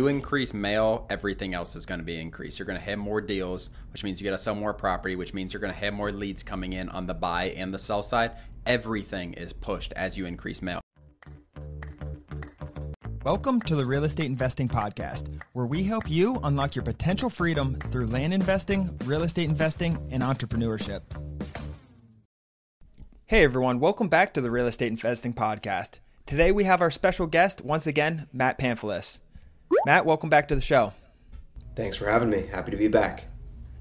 you increase mail, everything else is going to be increased. You're going to have more deals, which means you got to sell more property, which means you're going to have more leads coming in on the buy and the sell side. Everything is pushed as you increase mail. Welcome to the Real Estate Investing Podcast, where we help you unlock your potential freedom through land investing, real estate investing, and entrepreneurship. Hey everyone, welcome back to the Real Estate Investing Podcast. Today we have our special guest, once again, Matt Pamfilis. Matt, welcome back to the show. Thanks for having me. Happy to be back.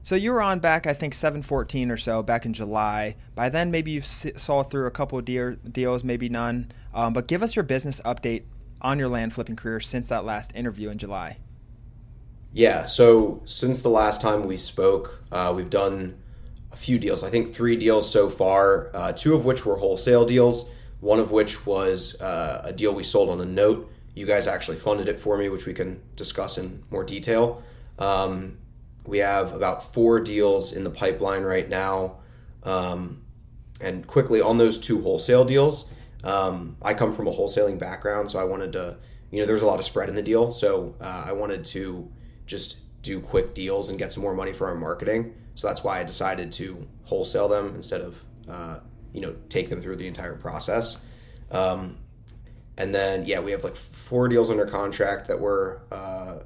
So you were on back, I think, 714 or so back in July. By then, maybe you saw through a couple of deals, maybe none. Um, but give us your business update on your land flipping career since that last interview in July? Yeah, so since the last time we spoke, uh, we've done a few deals. I think three deals so far, uh, two of which were wholesale deals, one of which was uh, a deal we sold on a note. You guys actually funded it for me, which we can discuss in more detail. Um, we have about four deals in the pipeline right now. Um, and quickly on those two wholesale deals, um, I come from a wholesaling background, so I wanted to, you know, there's a lot of spread in the deal, so uh, I wanted to just do quick deals and get some more money for our marketing. So that's why I decided to wholesale them instead of, uh, you know, take them through the entire process. Um, and then yeah, we have like four deals under contract that we're uh,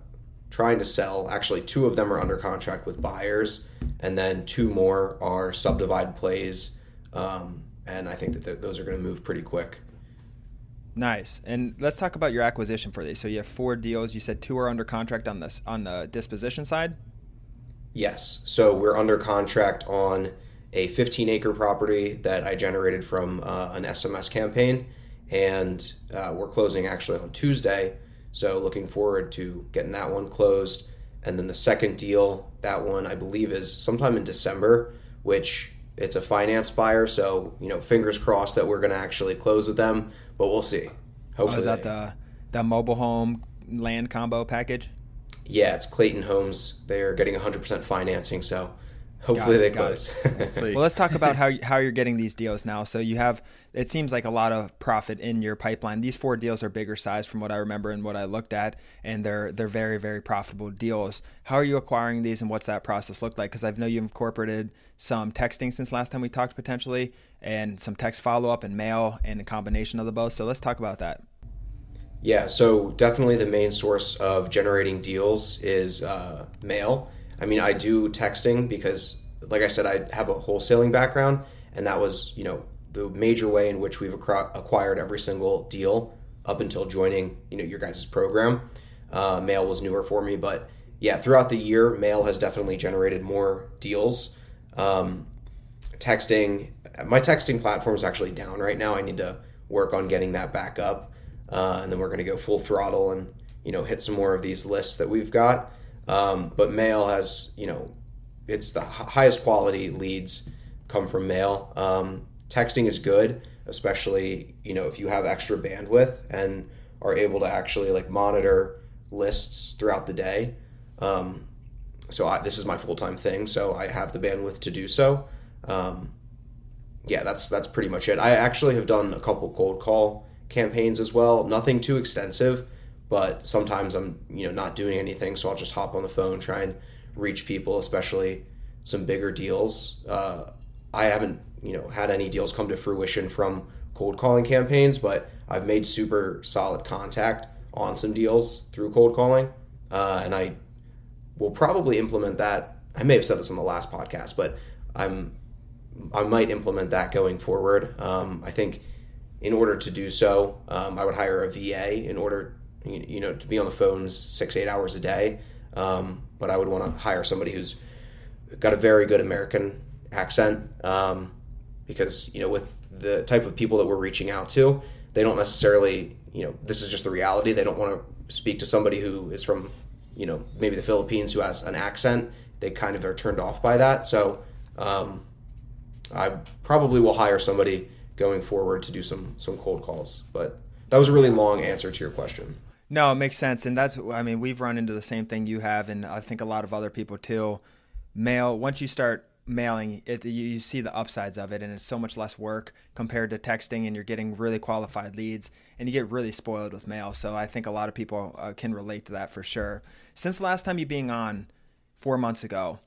trying to sell. Actually, two of them are under contract with buyers, and then two more are subdivide plays. Um, and I think that th- those are going to move pretty quick. Nice. And let's talk about your acquisition for these. So you have four deals. You said two are under contract on this on the disposition side. Yes. So we're under contract on a 15 acre property that I generated from uh, an SMS campaign, and uh, we're closing actually on Tuesday. So looking forward to getting that one closed. And then the second deal, that one I believe is sometime in December, which it's a finance buyer, so you know, fingers crossed that we're going to actually close with them, but we'll see. Hopefully, oh, is that the the mobile home land combo package? Yeah, it's Clayton Homes. They're getting 100% financing, so Hopefully it, they close. We'll, well, let's talk about how how you're getting these deals now. So you have it seems like a lot of profit in your pipeline. These four deals are bigger size from what I remember and what I looked at, and they're they're very very profitable deals. How are you acquiring these, and what's that process look like? Because I know you've incorporated some texting since last time we talked potentially, and some text follow up and mail, and a combination of the both. So let's talk about that. Yeah, so definitely the main source of generating deals is uh, mail I mean, I do texting because, like I said, I have a wholesaling background, and that was, you know, the major way in which we've acquired every single deal up until joining, you know, your guys' program. Uh, mail was newer for me, but yeah, throughout the year, mail has definitely generated more deals. Um, texting, my texting platform is actually down right now. I need to work on getting that back up, uh, and then we're going to go full throttle and you know hit some more of these lists that we've got. Um, but mail has, you know, it's the highest quality leads come from mail. Um, texting is good, especially, you know, if you have extra bandwidth and are able to actually like monitor lists throughout the day. Um, so I, this is my full time thing, so I have the bandwidth to do so. Um, yeah, that's that's pretty much it. I actually have done a couple cold call campaigns as well. Nothing too extensive, but sometimes I'm you know not doing anything, so I'll just hop on the phone, try and reach people, especially some bigger deals. Uh, I haven't you know had any deals come to fruition from cold calling campaigns, but I've made super solid contact on some deals through cold calling, uh, and I will probably implement that. I may have said this on the last podcast, but I'm I might implement that going forward. Um, I think in order to do so, um, I would hire a VA in order you, know, to be on the phones six, eight hours a day. Um, but I would want to hire somebody who's got a very good American accent um, because, you know, with the type of people that we're reaching out to, they don't necessarily, you know, this is just the reality. They don't want to speak to somebody who is from, you know, maybe the Philippines who has an accent. They kind of are turned off by that. So um, I probably will hire somebody going forward to do some some cold calls. But that was a really long answer to your question. No, it makes sense, and that's I mean we've run into the same thing you have, and I think a lot of other people too. Mail once you start mailing, it, you, you see the upsides of it, and it's so much less work compared to texting, and you're getting really qualified leads, and you get really spoiled with mail. So I think a lot of people uh, can relate to that for sure. Since the last time you being on, four months ago,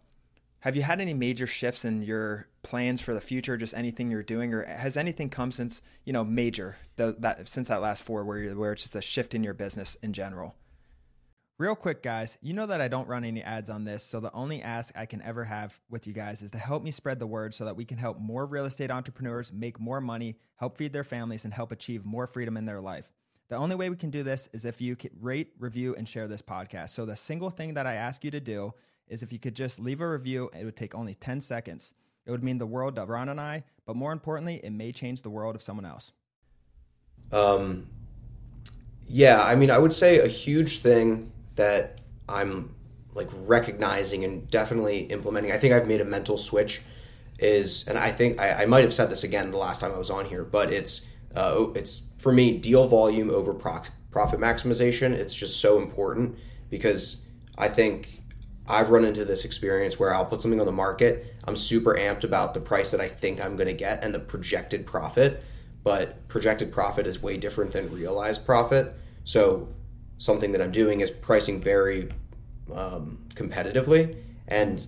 have you had any major shifts in your plans for the future? Just anything you're doing, or has anything come since you know major the, that since that last four where where it's just a shift in your business in general? Real quick, guys, you know that I don't run any ads on this, so the only ask I can ever have with you guys is to help me spread the word so that we can help more real estate entrepreneurs make more money, help feed their families, and help achieve more freedom in their life. The only way we can do this is if you can rate, review, and share this podcast. So, the single thing that I ask you to do is if you could just leave a review, it would take only 10 seconds. It would mean the world to Ron and I, but more importantly, it may change the world of someone else. Um, yeah, I mean, I would say a huge thing that I'm like recognizing and definitely implementing. I think I've made a mental switch. Is and I think I, I might have said this again the last time I was on here, but it's uh, it's for me deal volume over profit maximization. It's just so important because I think I've run into this experience where I'll put something on the market. I'm super amped about the price that I think I'm going to get and the projected profit, but projected profit is way different than realized profit. So something that I'm doing is pricing very um, competitively, and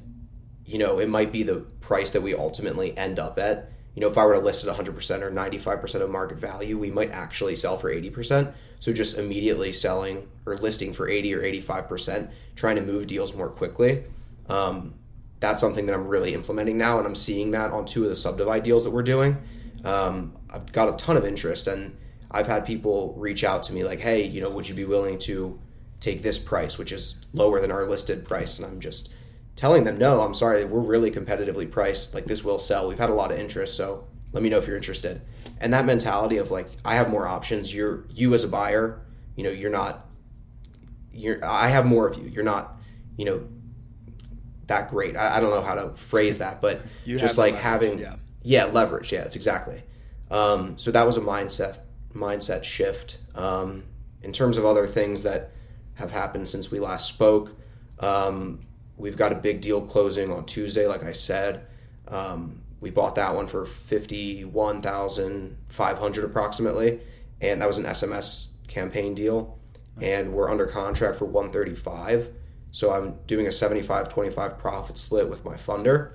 you know it might be the price that we ultimately end up at. You know, if I were to list at 100% or 95% of market value, we might actually sell for 80%. So just immediately selling or listing for 80 or 85%, trying to move deals more quickly. Um, that's something that I'm really implementing now, and I'm seeing that on two of the subdivide deals that we're doing. Um, I've got a ton of interest, and I've had people reach out to me like, "Hey, you know, would you be willing to take this price, which is lower than our listed price?" And I'm just telling them, "No, I'm sorry, we're really competitively priced. Like this will sell. We've had a lot of interest, so let me know if you're interested." And that mentality of like, I have more options. You're you as a buyer, you know, you're not. You're I have more of you. You're not, you know, that great. I, I don't know how to phrase that, but you just like leverage, having yeah. yeah leverage. Yeah, it's exactly. Um, so that was a mindset mindset shift. Um, in terms of other things that have happened since we last spoke, um, we've got a big deal closing on Tuesday, like I said. Um, we bought that one for fifty one thousand five hundred approximately, and that was an SMS campaign deal, and we're under contract for one thirty five. So I'm doing a 75-25 profit split with my funder.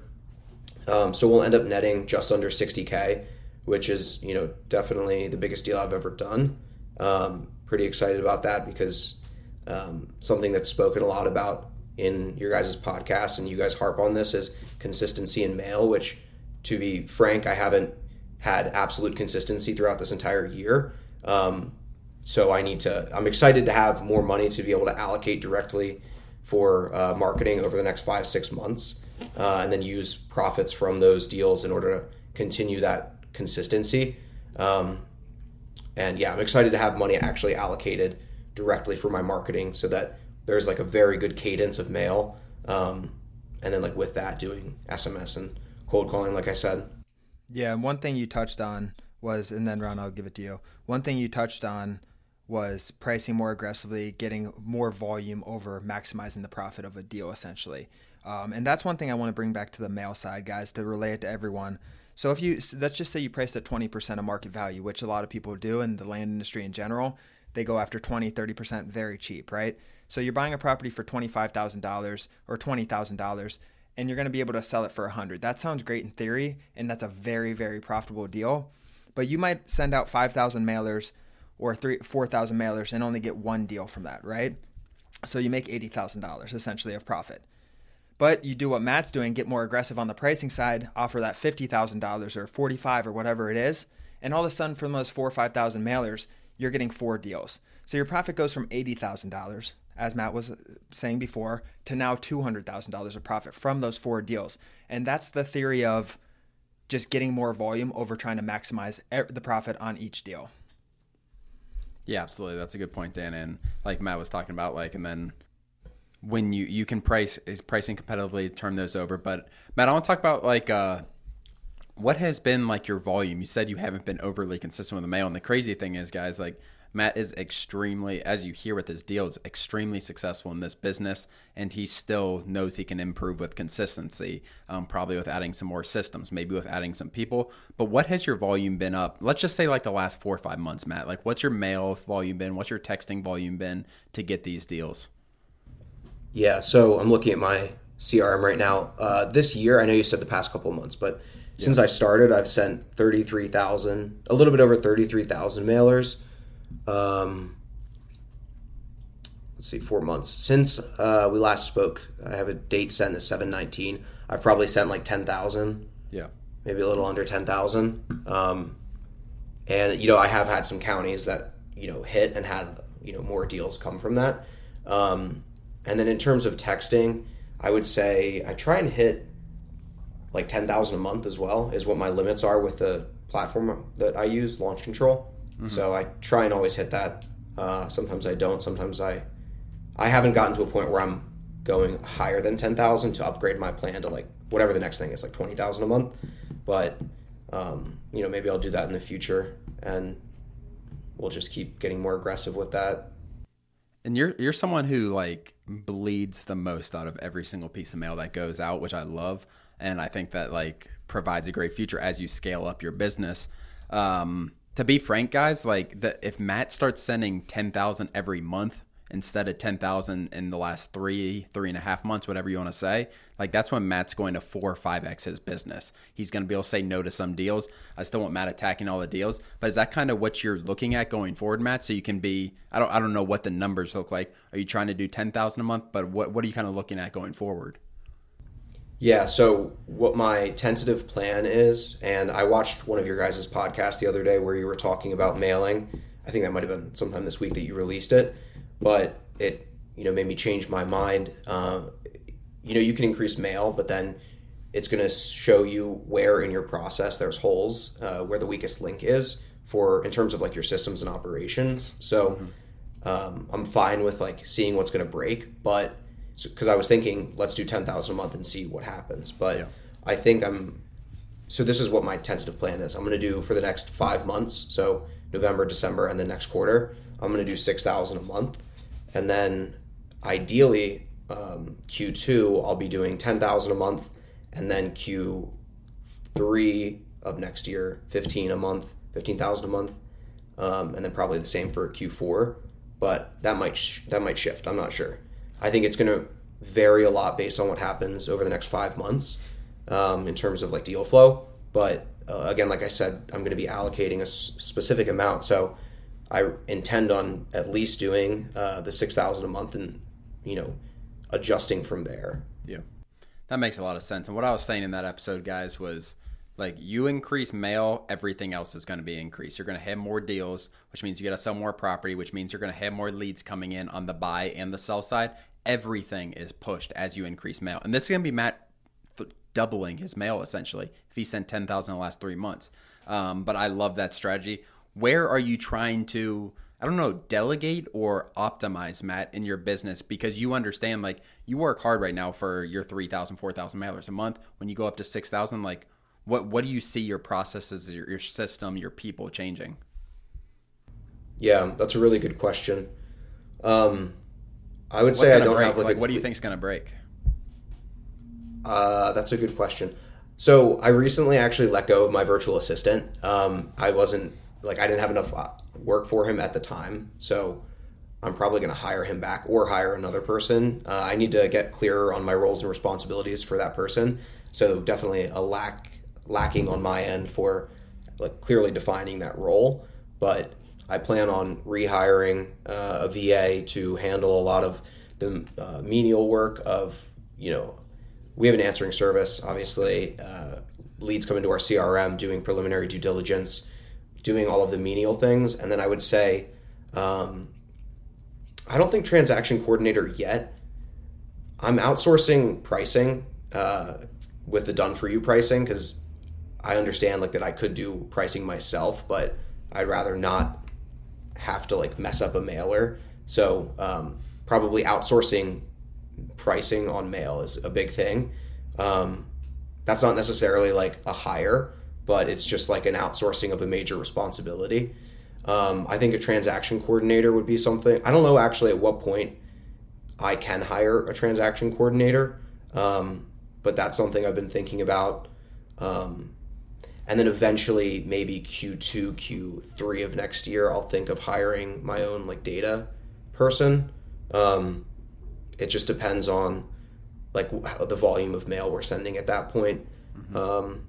Um, so we'll end up netting just under 60k which is you know definitely the biggest deal I've ever done. Um, pretty excited about that because um, something that's spoken a lot about in your guys' podcast and you guys harp on this is consistency in mail, which to be frank, I haven't had absolute consistency throughout this entire year. Um, so I need to. I'm excited to have more money to be able to allocate directly for uh, marketing over the next five six months, uh, and then use profits from those deals in order to continue that consistency. Um, and yeah, I'm excited to have money actually allocated directly for my marketing so that there's like a very good cadence of mail. Um, and then like with that doing SMS and cold calling, like I said. Yeah. One thing you touched on was, and then Ron, I'll give it to you. One thing you touched on was pricing more aggressively, getting more volume over maximizing the profit of a deal essentially. Um, and that's one thing I want to bring back to the mail side, guys, to relay it to everyone. So if you let's just say you priced at 20% of market value, which a lot of people do in the land industry in general, they go after 20, 30% very cheap, right? So you're buying a property for $25,000 or $20,000 and you're going to be able to sell it for 100. That sounds great in theory and that's a very very profitable deal. But you might send out 5,000 mailers or 3 4,000 mailers and only get one deal from that, right? So you make $80,000 essentially of profit. But you do what Matt's doing, get more aggressive on the pricing side, offer that $50,000 or 45 or whatever it is, and all of a sudden from those 4 or 5,000 mailers, you're getting four deals. So your profit goes from $80,000 as Matt was saying before, to now $200,000 of profit from those four deals. And that's the theory of just getting more volume over trying to maximize the profit on each deal. Yeah, absolutely. That's a good point, Dan. And like Matt was talking about, like, and then when you you can price is pricing competitively, turn those over. But Matt, I want to talk about like uh, what has been like your volume. You said you haven't been overly consistent with the mail, and the crazy thing is, guys, like Matt is extremely, as you hear with his deals, extremely successful in this business, and he still knows he can improve with consistency, um, probably with adding some more systems, maybe with adding some people. But what has your volume been up? Let's just say like the last four or five months, Matt. Like, what's your mail volume been? What's your texting volume been to get these deals? Yeah, so I'm looking at my CRM right now. Uh, this year, I know you said the past couple months, but yeah. since I started, I've sent 33,000, a little bit over 33,000 mailers. Um, let's see, four months. Since uh, we last spoke, I have a date sent as 719. I've probably sent like 10,000. Yeah. Maybe a little under 10,000. Um, and, you know, I have had some counties that, you know, hit and had, you know, more deals come from that. Um, and then in terms of texting, I would say I try and hit like 10,000 a month as well, is what my limits are with the platform that I use, Launch Control. Mm-hmm. So I try and always hit that. Uh, sometimes I don't. Sometimes I, I haven't gotten to a point where I'm going higher than 10,000 to upgrade my plan to like whatever the next thing is, like 20,000 a month. But, um, you know, maybe I'll do that in the future and we'll just keep getting more aggressive with that. And you're you're someone who like bleeds the most out of every single piece of mail that goes out, which I love, and I think that like provides a great future as you scale up your business. Um, to be frank, guys, like the, if Matt starts sending ten thousand every month instead of ten thousand in the last three, three and a half months, whatever you want to say, like that's when Matt's going to four or five x his business. He's going to be able to say no to some deals. I still want Matt attacking all the deals, but is that kind of what you're looking at going forward, Matt? So you can be, I don't, I don't know what the numbers look like. Are you trying to do ten thousand a month? But what, what are you kind of looking at going forward? Yeah, so what my tentative plan is, and I watched one of your guys' podcasts the other day where you were talking about mailing. I think that might have been sometime this week that you released it, but it you know made me change my mind. Uh, you know, you can increase mail, but then it's going to show you where in your process there's holes, uh, where the weakest link is for in terms of like your systems and operations. So mm-hmm. um, I'm fine with like seeing what's going to break, but because I was thinking let's do ten thousand a month and see what happens. But yeah. I think I'm so this is what my tentative plan is. I'm going to do for the next five months, so November, December, and the next quarter. I'm going to do six thousand a month, and then ideally um, Q2 I'll be doing ten thousand a month, and then Q3 of next year fifteen a month, fifteen thousand a month, um, and then probably the same for Q4. But that might sh- that might shift. I'm not sure. I think it's going to vary a lot based on what happens over the next five months um, in terms of like deal flow. But uh, again, like I said, I'm going to be allocating a s- specific amount. So I intend on at least doing uh, the six thousand a month and you know adjusting from there. Yeah, that makes a lot of sense. And what I was saying in that episode, guys, was like you increase mail, everything else is going to be increased. You're going to have more deals, which means you got to sell more property, which means you're going to have more leads coming in on the buy and the sell side, everything is pushed as you increase mail. And this is going to be Matt th- doubling his mail essentially if he sent 10,000 in the last three months. Um, but I love that strategy. Where are you trying to, I don't know, delegate or optimize, Matt, in your business? Because you understand, like, you work hard right now for your 3,000, 4,000 mailers a month. When you go up to 6,000, like, what, what do you see your processes, your, your system, your people changing? Yeah, that's a really good question. Um, I would What's say I don't break? have like, like a, what do you think is going to break? Uh, that's a good question. So I recently actually let go of my virtual assistant. Um, I wasn't like I didn't have enough uh, work for him at the time, so I'm probably going to hire him back or hire another person. Uh, I need to get clearer on my roles and responsibilities for that person. So definitely a lack lacking on my end for like clearly defining that role, but I plan on rehiring uh, a VA to handle a lot of the uh, menial work of, you know, we have an answering service, obviously. Uh, leads come into our CRM, doing preliminary due diligence, doing all of the menial things. And then I would say, um, I don't think transaction coordinator yet. I'm outsourcing pricing uh, with the done for you pricing because I understand like that I could do pricing myself, but I'd rather not have to like mess up a mailer. So um, probably outsourcing pricing on mail is a big thing. Um, that's not necessarily like a hire, but it's just like an outsourcing of a major responsibility. Um, I think a transaction coordinator would be something. I don't know actually at what point I can hire a transaction coordinator, um, but that's something I've been thinking about. Um, and then eventually, maybe Q2, Q3 of next year, I'll think of hiring my own like data person. Um, it just depends on like the volume of mail we're sending at that point. Mm-hmm. Um,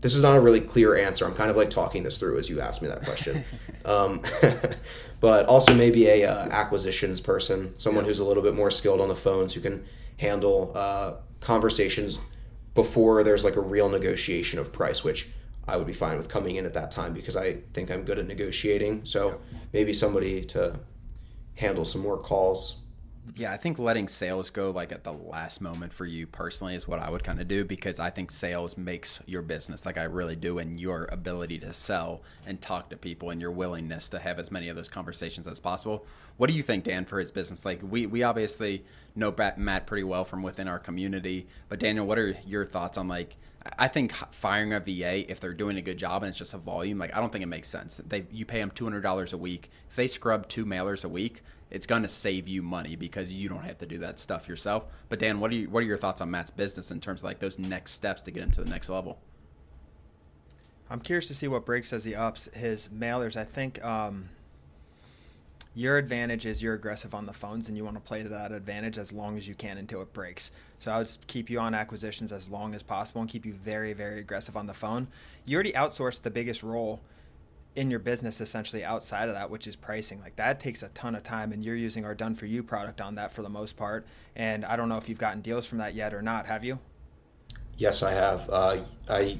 this is not a really clear answer. I'm kind of like talking this through as you asked me that question. um, but also maybe a uh, acquisitions person, someone yeah. who's a little bit more skilled on the phones, who can handle uh, conversations before there's like a real negotiation of price, which I would be fine with coming in at that time because I think I'm good at negotiating. So maybe somebody to handle some more calls yeah, I think letting sales go like at the last moment for you personally is what I would kind of do because I think sales makes your business like I really do and your ability to sell and talk to people and your willingness to have as many of those conversations as possible. What do you think Dan for his business? Like we we obviously know Matt pretty well from within our community, but Daniel, what are your thoughts on like I think firing a VA if they're doing a good job and it's just a volume, like I don't think it makes sense. They you pay them two hundred dollars a week. If they scrub two mailers a week, it's going to save you money because you don't have to do that stuff yourself. But Dan, what are you, what are your thoughts on Matt's business in terms of like those next steps to get him to the next level? I'm curious to see what breaks as he ups his mailers. I think um, your advantage is you're aggressive on the phones and you want to play to that advantage as long as you can until it breaks. So I would keep you on acquisitions as long as possible and keep you very, very aggressive on the phone. You already outsourced the biggest role in your business essentially outside of that, which is pricing. Like that takes a ton of time, and you're using our done for you product on that for the most part. And I don't know if you've gotten deals from that yet or not. Have you? Yes, I have. Uh, I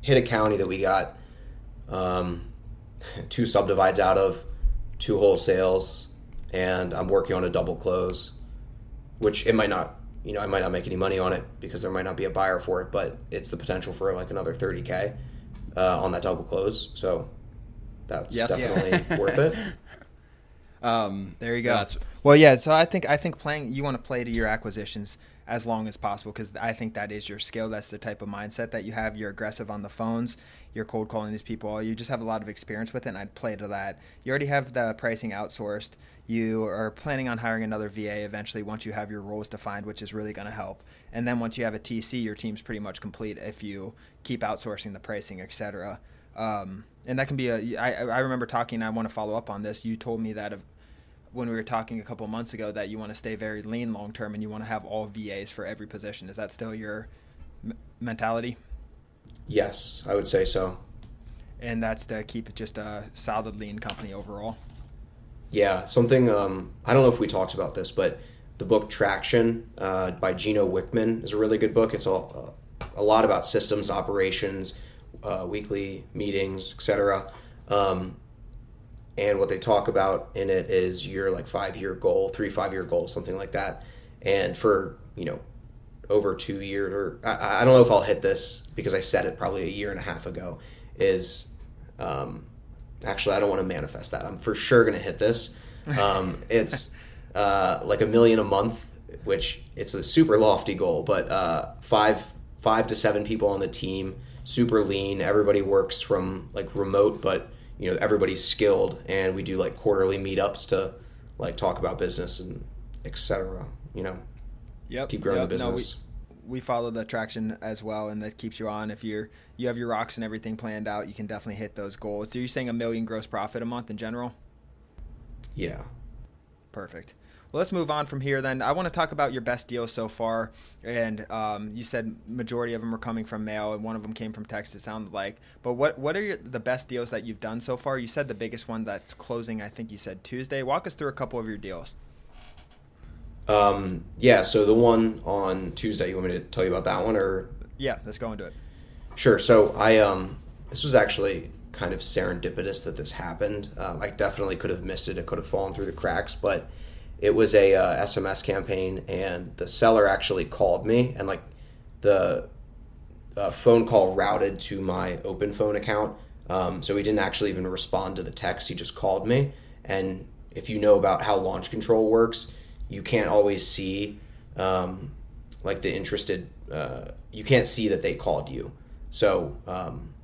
hit a county that we got um, two subdivides out of, two wholesales, and I'm working on a double close, which it might not. You know, I might not make any money on it because there might not be a buyer for it, but it's the potential for like another 30k uh, on that double close. So that's yes, definitely yeah. worth it. Um, there you go. well, yeah. So I think I think playing you want to play to your acquisitions as long as possible because I think that is your skill. That's the type of mindset that you have. You're aggressive on the phones. You're cold calling these people. You just have a lot of experience with it, and I'd play to that. You already have the pricing outsourced. You are planning on hiring another VA eventually once you have your roles defined, which is really going to help. And then once you have a TC, your team's pretty much complete if you keep outsourcing the pricing, etc. Um, and that can be a. I, I remember talking. I want to follow up on this. You told me that when we were talking a couple months ago that you want to stay very lean long term and you want to have all VAs for every position. Is that still your m- mentality? Yes, I would say so. And that's to keep it just a solid lean company overall. Yeah, something. Um, I don't know if we talked about this, but the book Traction uh, by Gino Wickman is a really good book. It's all uh, a lot about systems, operations, uh, weekly meetings, etc. Um, and what they talk about in it is your like five year goal, three five year goal, something like that. And for you know over two years, or I, I don't know if I'll hit this because I said it probably a year and a half ago. Is um, actually I don't want to manifest that. I'm for sure gonna hit this. Um, it's uh, like a million a month, which it's a super lofty goal, but uh, five five to seven people on the team super lean. Everybody works from like remote, but you know everybody's skilled, and we do like quarterly meetups to like talk about business and etc. You know, yep, keep growing yep. the business. No, we, we follow the traction as well, and that keeps you on. If you're you have your rocks and everything planned out, you can definitely hit those goals. Are you saying a million gross profit a month in general? Yeah. Perfect. Let's move on from here. Then I want to talk about your best deals so far. And um, you said majority of them are coming from mail, and one of them came from text. It sounded like. But what what are your, the best deals that you've done so far? You said the biggest one that's closing. I think you said Tuesday. Walk us through a couple of your deals. Um, yeah. So the one on Tuesday. You want me to tell you about that one, or yeah, let's go into it. Sure. So I um, this was actually kind of serendipitous that this happened. Um, I definitely could have missed it. It could have fallen through the cracks, but it was a uh, SMS campaign, and the seller actually called me, and like the uh, phone call routed to my open phone account. Um, so he didn't actually even respond to the text. He just called me. And if you know about how launch control works, you can't always see um, like the interested. Uh, you can't see that they called you. So um,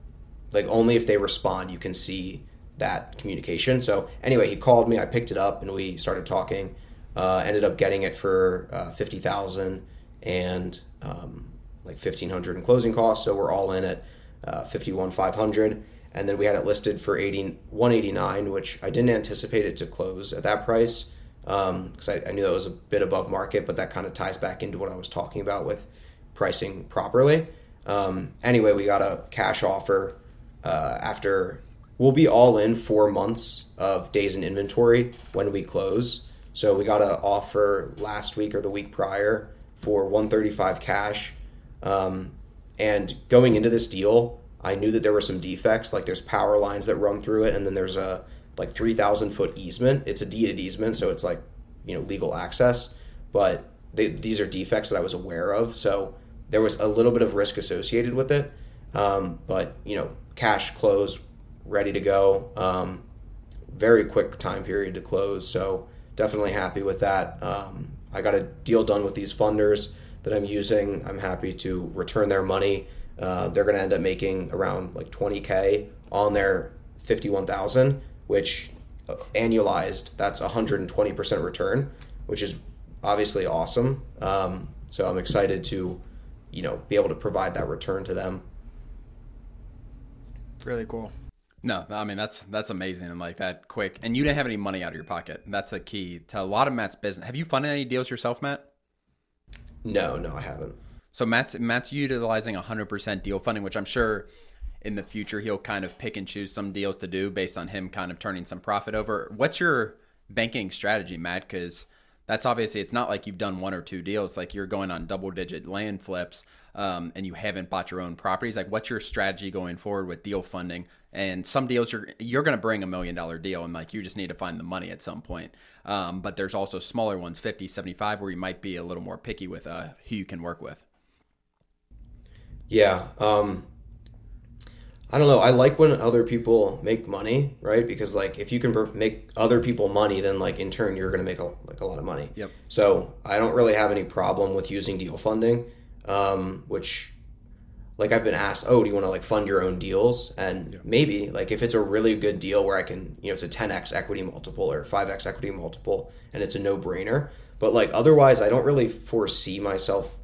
like only if they respond, you can see that communication. So anyway, he called me. I picked it up and we started talking. Uh, ended up getting it for uh, fifty thousand and um, like fifteen hundred in closing costs. So we're all in at uh, fifty one five hundred. And then we had it listed for 80, 189, which I didn't anticipate it to close at that price because um, I, I knew that was a bit above market, but that kind of ties back into what I was talking about with pricing properly. Um, anyway, we got a cash offer uh, after we'll be all in four months of days in inventory when we close. So we got an offer last week or the week prior for 135 cash. Um, and going into this deal, I knew that there were some defects, like there's power lines that run through it, and then there's a like 3,000 foot easement. It's a deeded easement, so it's like you know legal access, but they, these are defects that I was aware of. So there was a little bit of risk associated with it, um, but you know cash close, ready to go. Um, very quick time period to close, so definitely happy with that. Um, I got a deal done with these funders that I'm using. I'm happy to return their money. Uh, they're going to end up making around like 20k on their 51,000, which uh, annualized that's 120% return, which is obviously awesome. Um, so I'm excited to, you know, be able to provide that return to them. Really cool. No, I mean that's that's amazing and like that quick. And you didn't have any money out of your pocket. That's a key to a lot of Matt's business. Have you funded any deals yourself, Matt? No, no, I haven't. So Matt's Matt's utilizing 100% deal funding, which I'm sure in the future he'll kind of pick and choose some deals to do based on him kind of turning some profit over. What's your banking strategy, Matt? Because that's obviously it's not like you've done one or two deals. Like you're going on double digit land flips, um, and you haven't bought your own properties. Like what's your strategy going forward with deal funding? And some deals you're you're going to bring a million dollar deal, and like you just need to find the money at some point. Um, but there's also smaller ones, 50, 75, where you might be a little more picky with uh, who you can work with. Yeah. Um, I don't know. I like when other people make money, right? Because like if you can make other people money, then like in turn you're going to make a, like a lot of money. Yep. So I don't really have any problem with using deal funding, um, which like I've been asked, oh, do you want to like fund your own deals? And yeah. maybe like if it's a really good deal where I can, you know, it's a 10x equity multiple or 5x equity multiple, and it's a no brainer. But like otherwise, I don't really foresee myself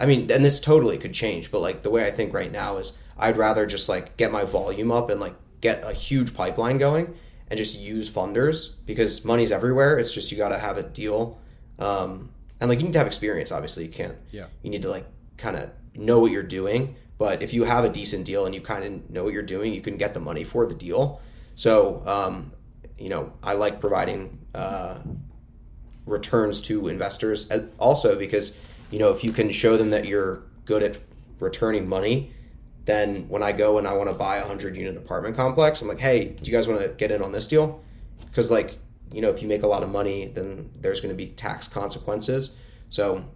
I mean, and this totally could change, but like the way I think right now is I'd rather just like get my volume up and like get a huge pipeline going and just use funders because money's everywhere. It's just you got to have a deal. Um, and like you need to have experience, obviously. You can't. Yeah. You need to like kind of know what you're doing. But if you have a decent deal and you kind of know what you're doing, you can get the money for the deal. So, um, you know, I like providing uh, returns to investors also because you know, if you can show them that you're good at returning money, then when I go and I want to buy a hundred unit apartment complex, I'm like, hey, do you guys want to get in on this deal? Because like, you know, if you make a lot of money, then there's going to be tax consequences. So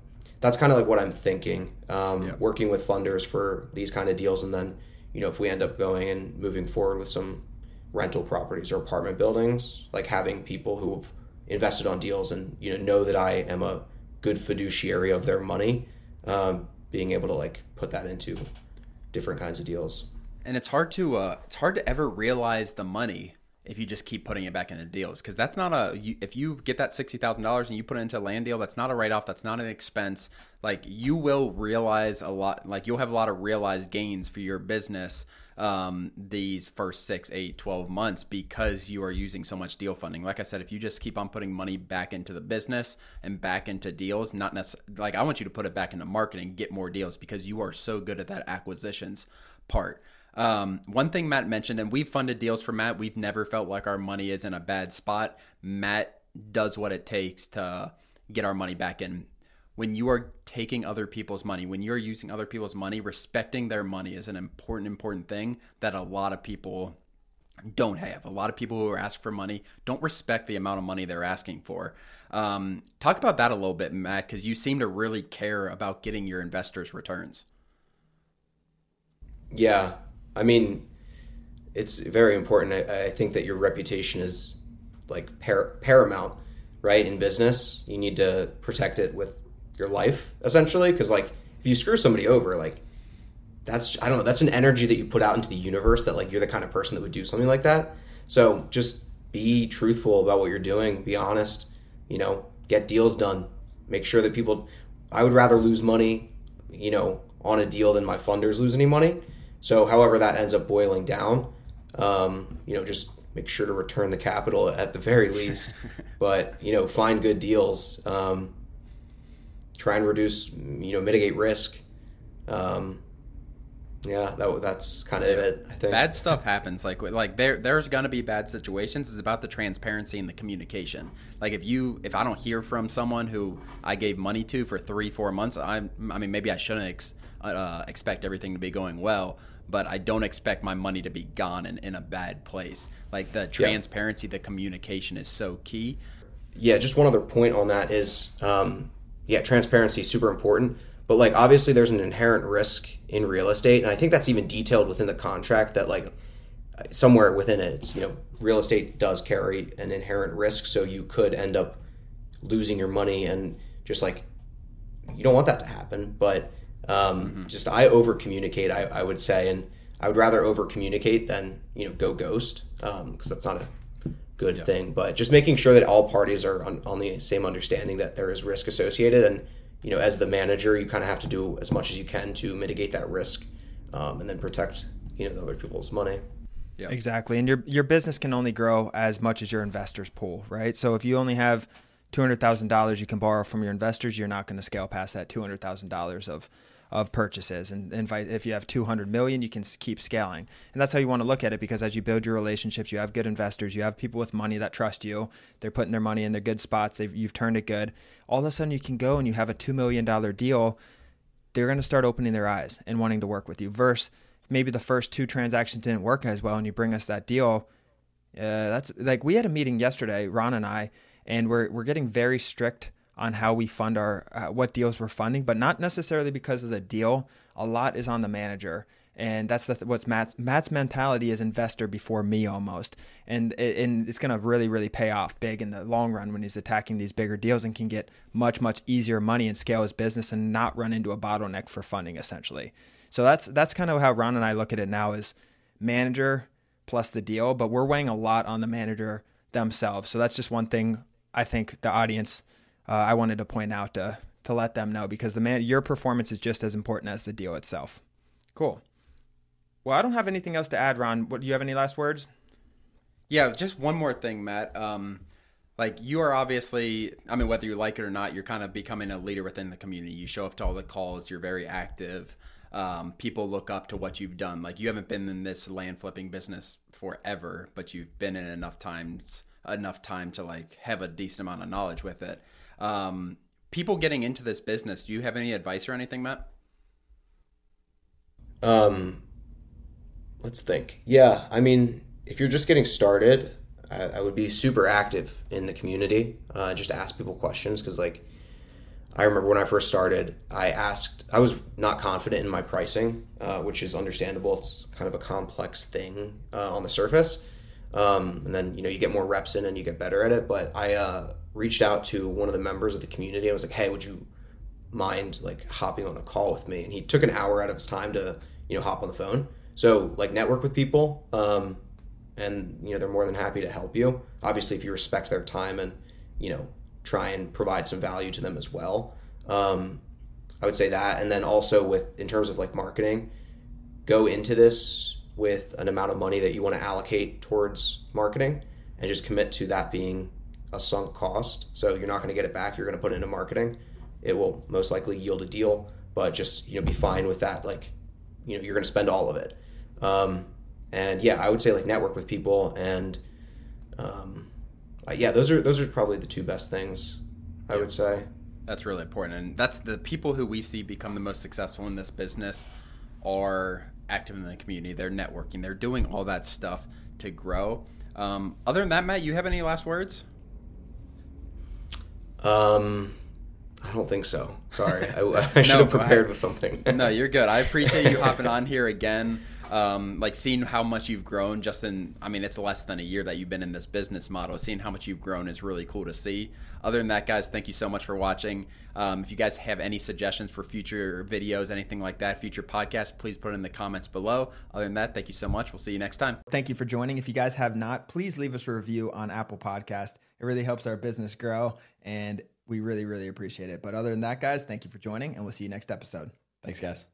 that's kind of like what I'm thinking. Um, yeah. Working with funders for these kind of deals, and then you know, if we end up going and moving forward with some rental properties or apartment buildings, like having people who've invested on deals and you know know that I am a good fiduciary of their money, um, being able to like put that into different kinds of deals. And it's hard to uh, it's hard to ever realize the money if you just keep putting it back into deals because that's not a you, if you get that sixty thousand dollars and you put it into a land deal, that's not a write off, that's not an expense. Like you will realize a lot, like you'll have a lot of realized gains for your business um, these first six, eight, 12 months because you are using so much deal funding. Like I said, if you just keep on putting money back into the business and back into deals, not necessarily like I want you to put it back into marketing, get more deals because you are so good at that acquisitions part. Um, one thing Matt mentioned, and we've funded deals for Matt, we've never felt like our money is in a bad spot. Matt does what it takes to get our money back in when you are taking other people's money, when you're using other people's money, respecting their money is an important, important thing that a lot of people don't have. A lot of people who are for money don't respect the amount of money they're asking for. Um, talk about that a little bit, Matt, because you seem to really care about getting your investors' returns. Yeah, I mean, it's very important. I, I think that your reputation is like par- paramount, right? In business, you need to protect it with your life essentially because like if you screw somebody over like that's i don't know that's an energy that you put out into the universe that like you're the kind of person that would do something like that So just be truthful about what you're doing. Be honest. You know, get deals done. Make sure that people. I would rather lose money, you know, on a deal than my funders lose any money. So, however that ends up boiling down, um, you know, just make sure to return the capital at the very least. but you know, find good deals. Um, try and reduce, you know, mitigate risk. Um, yeah, that that's kind of it. I think bad stuff happens. Like like there there's gonna be bad situations. It's about the transparency and the communication. Like if you if I don't hear from someone who I gave money to for three four months, I I mean maybe I shouldn't ex, uh, expect everything to be going well, but I don't expect my money to be gone in, in a bad place. Like the transparency, yeah. the communication is so key. Yeah, just one other point on that is, um, yeah, transparency is super important but like obviously there's an inherent risk in real estate, and I think that's even detailed within the contract that like somewhere within it, it's you know real estate does carry an inherent risk, so you could end up losing your money and just like you don't want that to happen. But um, mm-hmm. just I over communicate, I, I would say, and I would rather over communicate than you know go ghost because um, that's not a good yeah. thing. But just making sure that all parties are on, on the same understanding that there is risk associated and you know, as the manager, you kind of have to do as much as you can to mitigate that risk, um, and then protect you know the other people's money. Yeah. Exactly. And your your business can only grow as much as your investors pool, right? So if you only have two hundred thousand dollars you can borrow from your investors, you're not going to scale past that two hundred thousand dollars of of purchases. And, and if you have 200 million, you can keep scaling. And that's how you want to look at it because as you build your relationships, you have good investors, you have people with money that trust you. They're putting their money in their good spots. They've, you've turned it good. All of a sudden, you can go and you have a $2 million deal. They're going to start opening their eyes and wanting to work with you. Versus maybe the first two transactions didn't work as well and you bring us that deal. Uh, that's like we had a meeting yesterday, Ron and I, and we're, we're getting very strict on how we fund our uh, what deals we're funding, but not necessarily because of the deal. A lot is on the manager, and that's the, what's Matt's Matt's mentality is investor before me almost, and and it's gonna really really pay off big in the long run when he's attacking these bigger deals and can get much much easier money and scale his business and not run into a bottleneck for funding essentially. So that's that's kind of how Ron and I look at it now is manager plus the deal, but we're weighing a lot on the manager themselves. So that's just one thing I think the audience uh, I wanted to point out to to let them know because the man your performance is just as important as the deal itself. Cool. Well, I don't have anything else to add, Ron. What do you have any last words? Yeah, just one more thing, Matt. Um, like you are obviously, I mean, whether you like it or not, you're kind of becoming a leader within the community. You show up to all the calls. You're very active. Um, people look up to what you've done. Like you haven't been in this land flipping business forever, but you've been in enough times enough time to like have a decent amount of knowledge with it. Um, people getting into this business, do you have any advice or anything, Matt? Um, let's think. Yeah, I mean, if you're just getting started, I, I would be super active in the community. Uh, just ask people questions because, like, I remember when I first started, I asked, I was not confident in my pricing, uh, which is understandable. It's kind of a complex thing uh, on the surface. Um, and then, you know, you get more reps in and you get better at it. But I, uh, reached out to one of the members of the community. I was like, "Hey, would you mind like hopping on a call with me?" And he took an hour out of his time to you know hop on the phone. So like network with people, um, and you know they're more than happy to help you. Obviously, if you respect their time and you know try and provide some value to them as well. Um, I would say that, and then also with in terms of like marketing, go into this with an amount of money that you want to allocate towards marketing, and just commit to that being a sunk cost. So you're not going to get it back. You're going to put it into marketing. It will most likely yield a deal, but just you know be fine with that. Like you know you're going to spend all of it. Um, and yeah, I would say like network with people and um, yeah, those are those are probably the two best things I would say. That's really important, and that's the people who we see become the most successful in this business are active in the community. They're networking. They're doing all that stuff to grow. Um, other than that, Matt, you have any last words? Um, I don't think so. Sorry, I, I should no, have prepared I, with something. no, you're good. I appreciate you hopping on here again. Um, like seeing how much you've grown just in, I mean, it's less than a year that you've been in this business model. Seeing how much you've grown is really cool to see. Other than that, guys, thank you so much for watching. Um, if you guys have any suggestions for future videos, anything like that, future podcasts, please put it in the comments below. Other than that, thank you so much. We'll see you next time. Thank you for joining. If you guys have not, please leave us a review on Apple Podcast. It really helps our business grow, and we really, really appreciate it. But other than that, guys, thank you for joining, and we'll see you next episode. Thanks, guys.